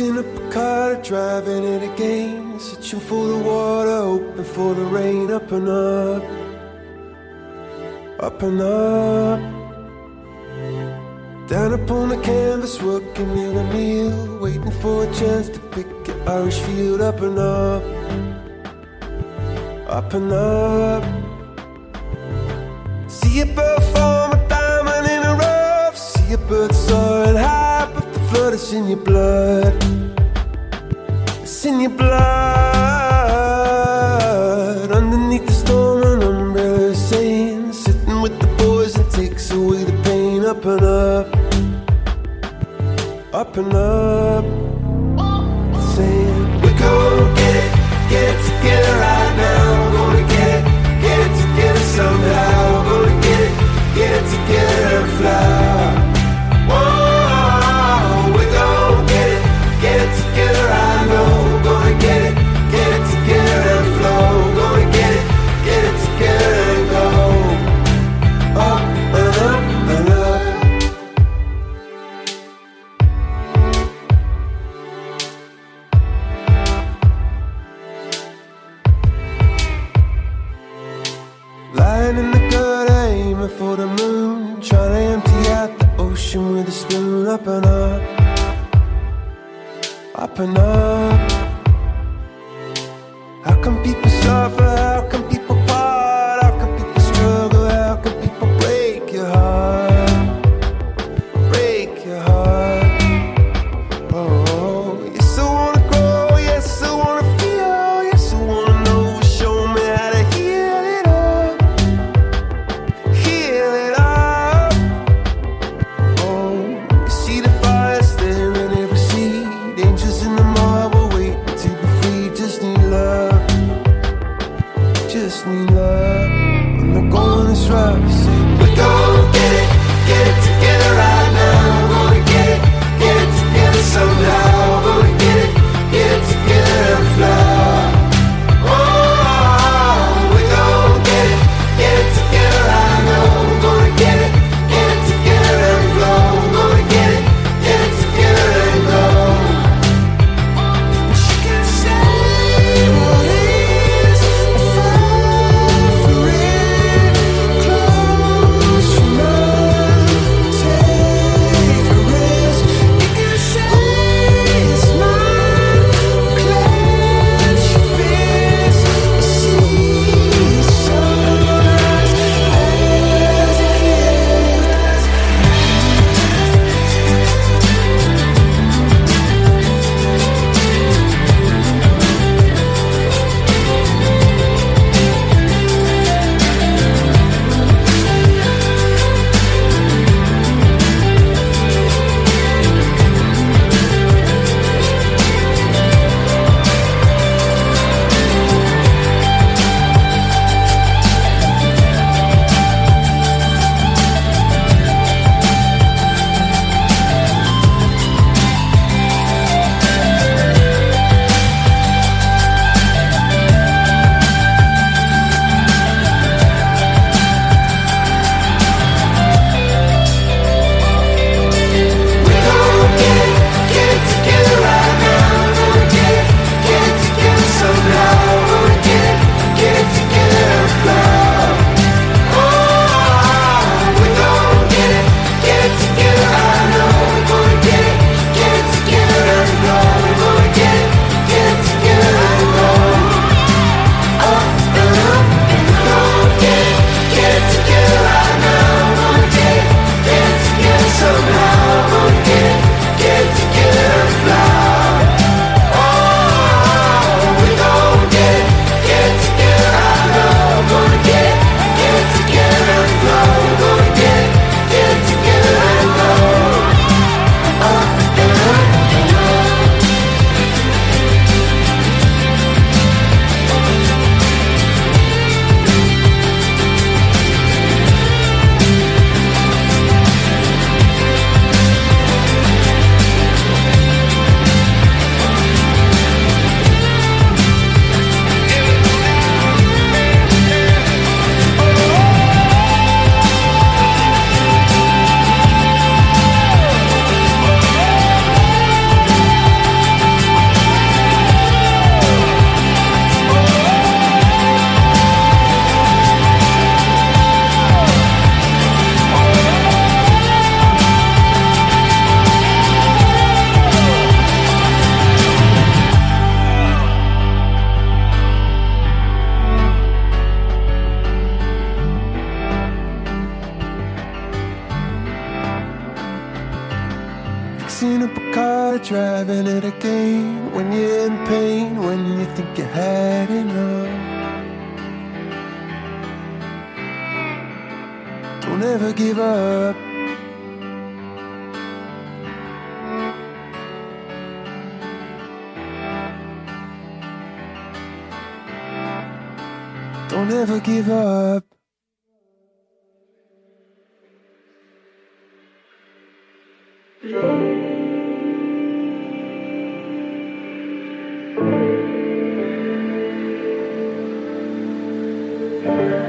in a Piccata, driving it again. Searching for the water, hoping for the rain. Up and up, up and up. Down upon the canvas, working in a meal. Waiting for a chance to pick an Irish field. Up and up, up and up. See a bird form a diamond in a rough. See a bird soaring high flood, it's in your blood. It's in your blood. Underneath the storm, an umbrella saying, sitting with the boys, it takes away the pain. Up and up, up and up. Saying, we go get it, get it together. Right? Amen.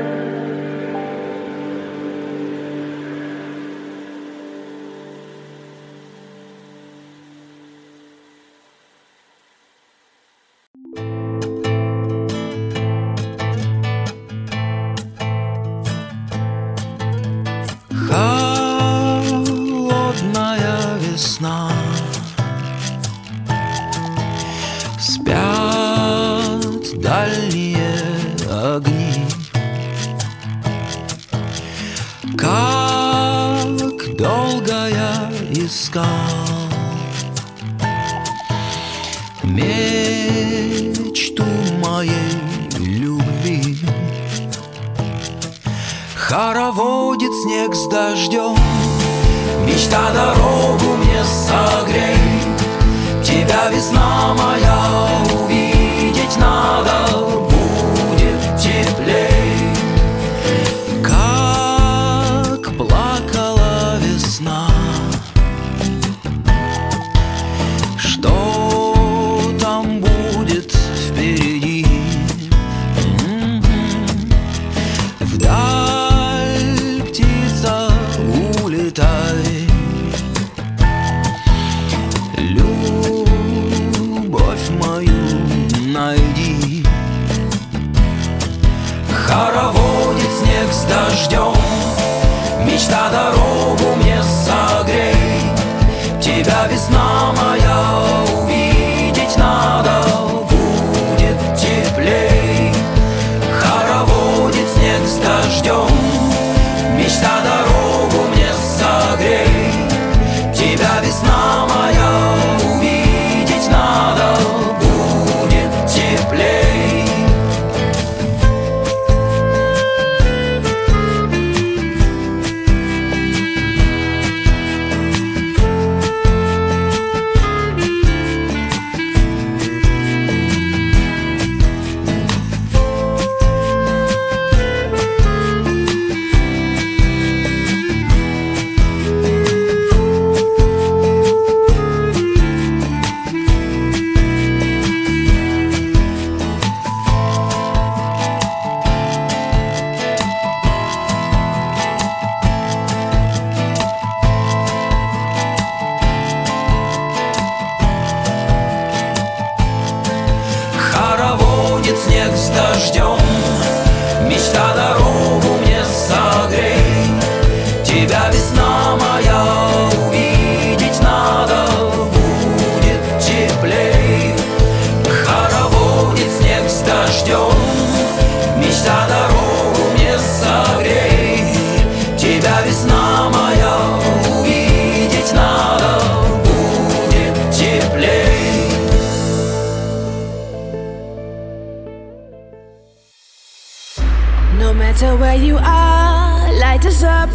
No matter where you are, light us up.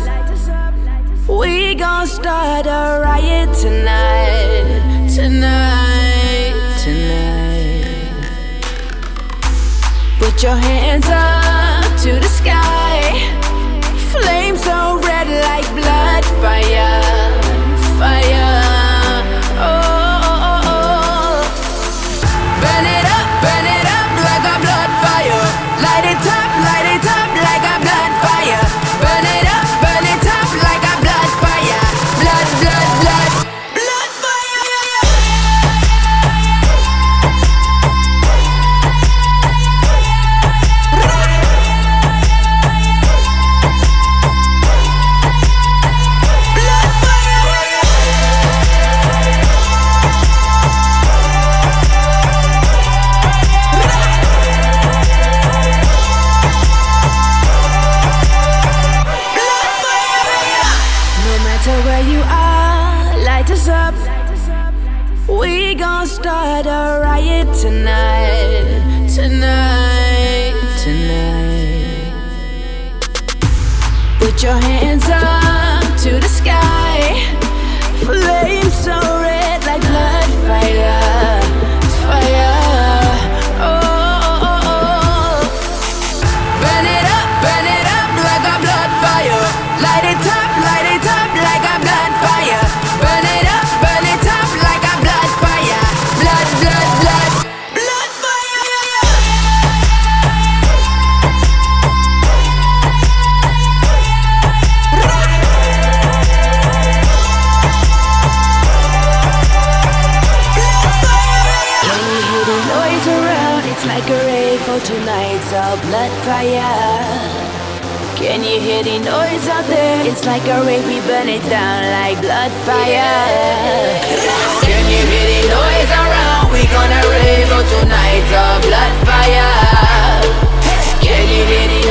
We gon' start a riot tonight, tonight, tonight. Put your hands up to the sky, flames so red like blood fire. pretty noise out there. It's like a rave, we burn it down like blood fire. Can you hear the noise around? We gonna rave all tonight, a blood fire. Can you hear the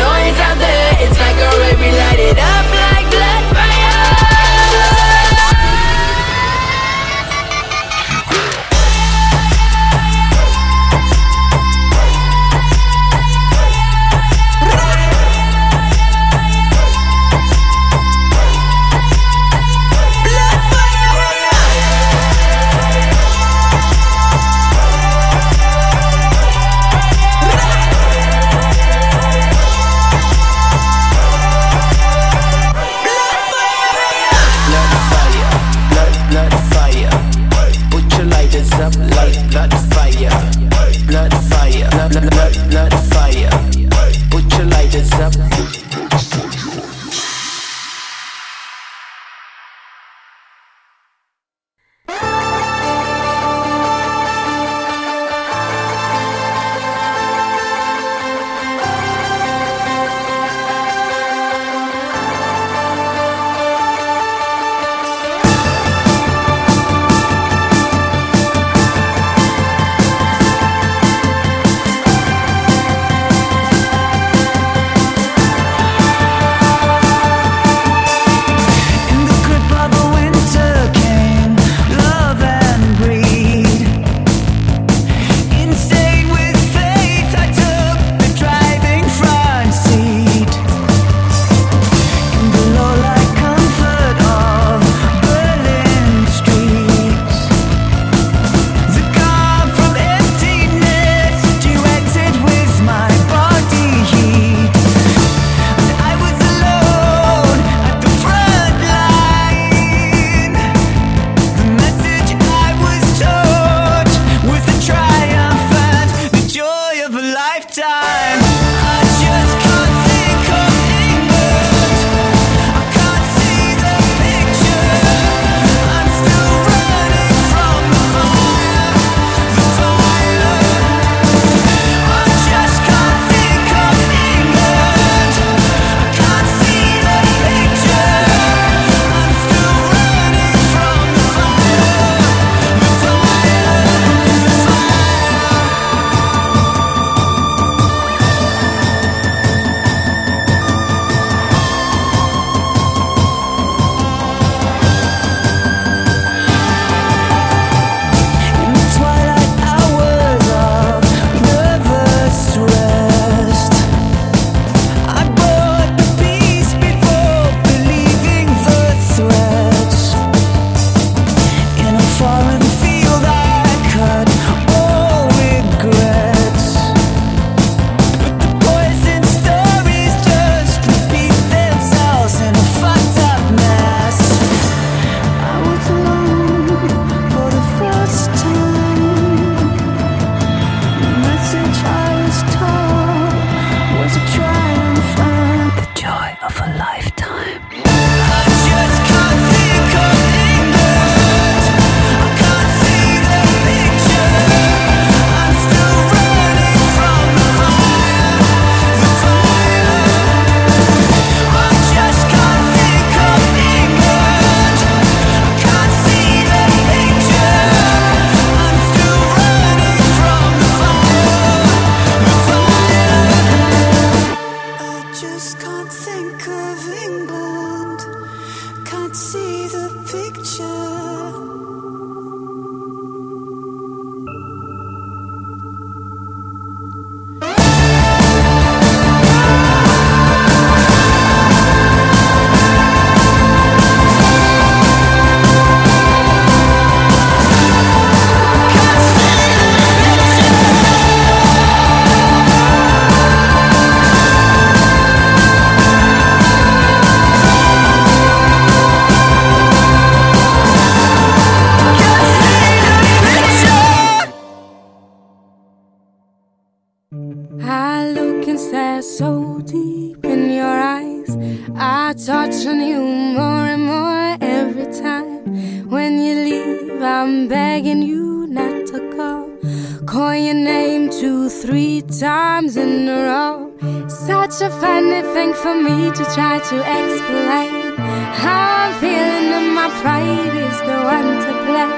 times in a row. Such a funny thing for me to try to explain. How I'm feeling and my pride is the one to blame.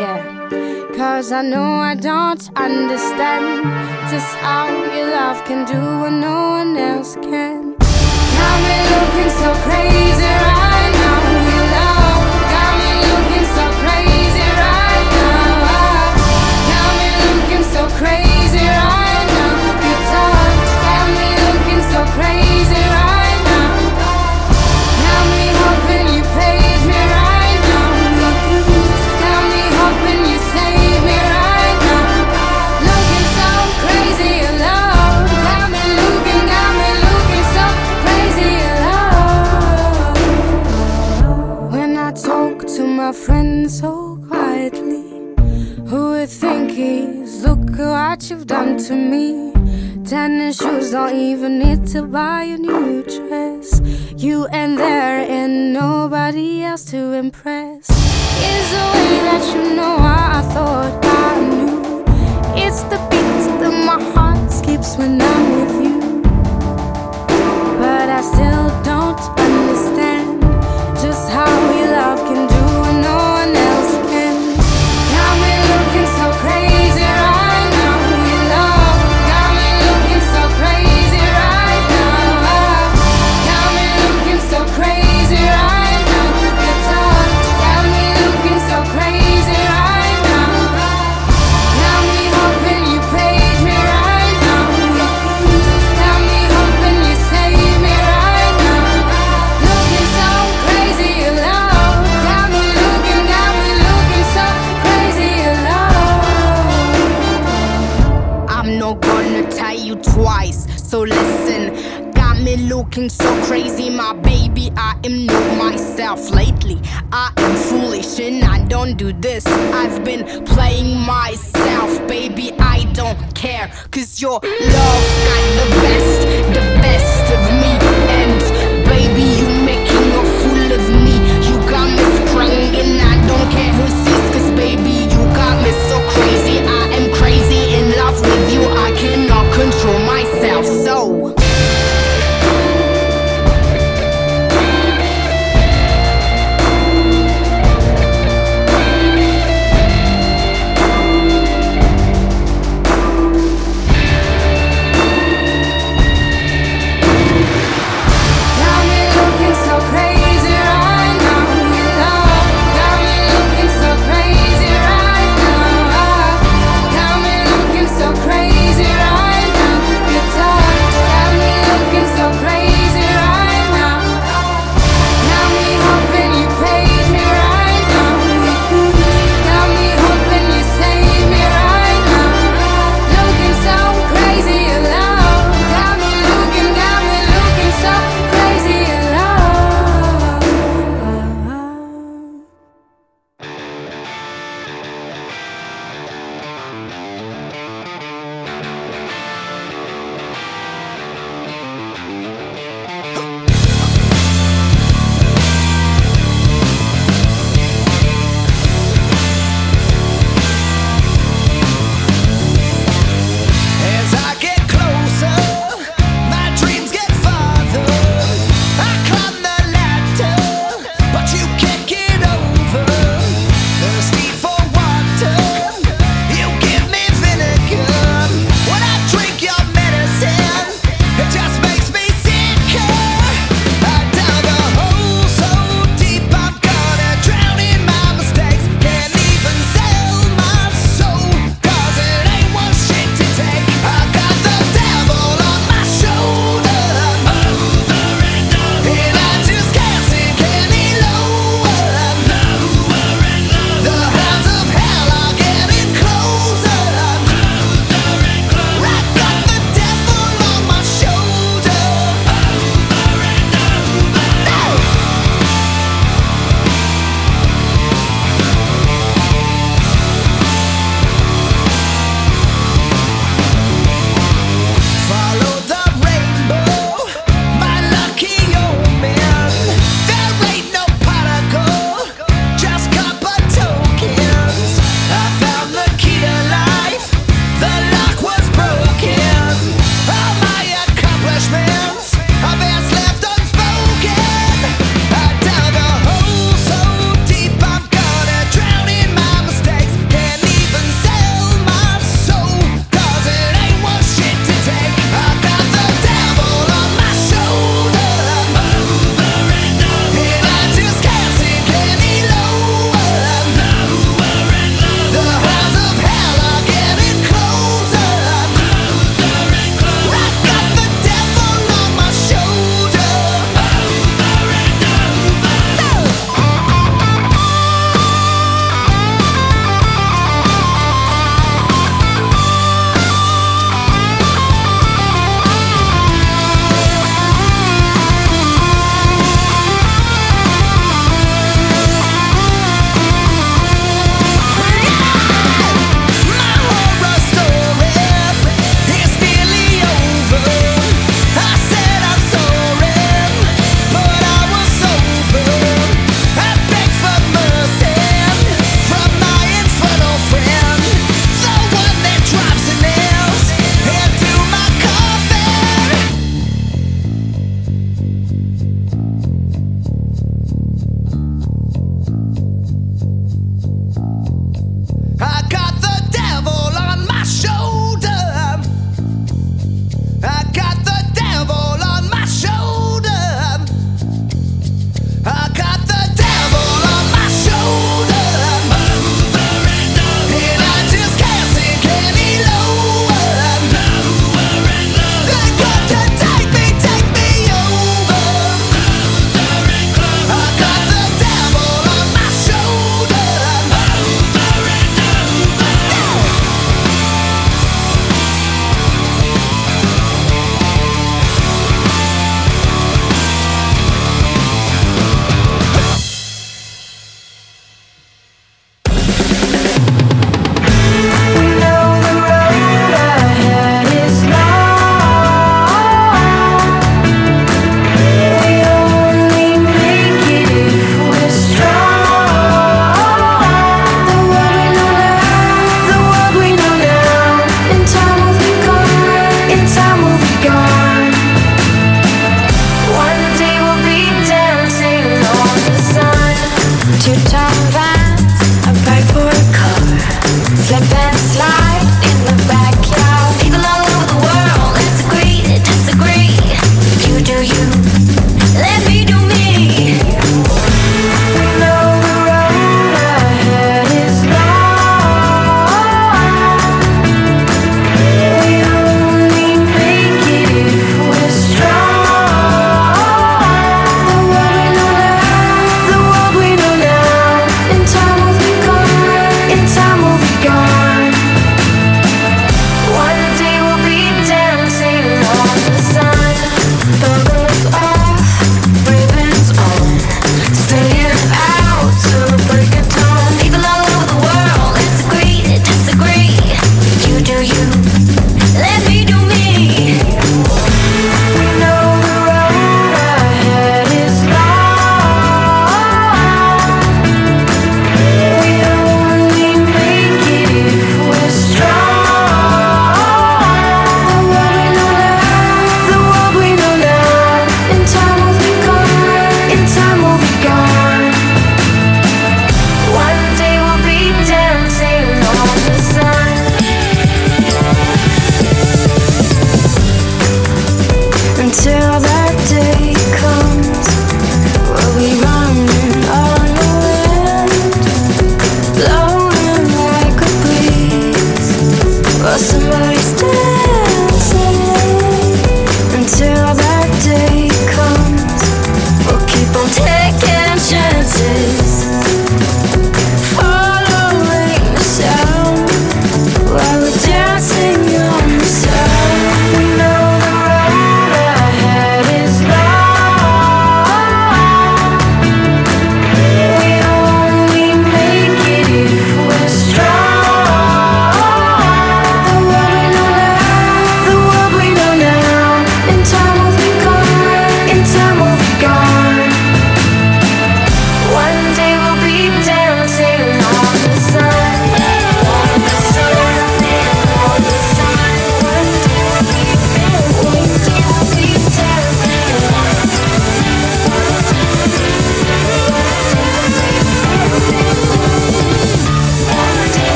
Yeah, cause I know I don't understand just how your love can do what no one else can. Got me looking so crazy right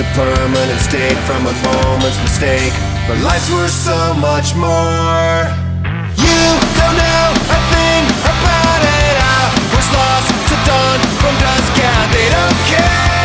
a permanent state from a moment's mistake. But life's worth so much more. You don't know a thing about it. I was lost to dawn from dusk. Yeah, they don't care.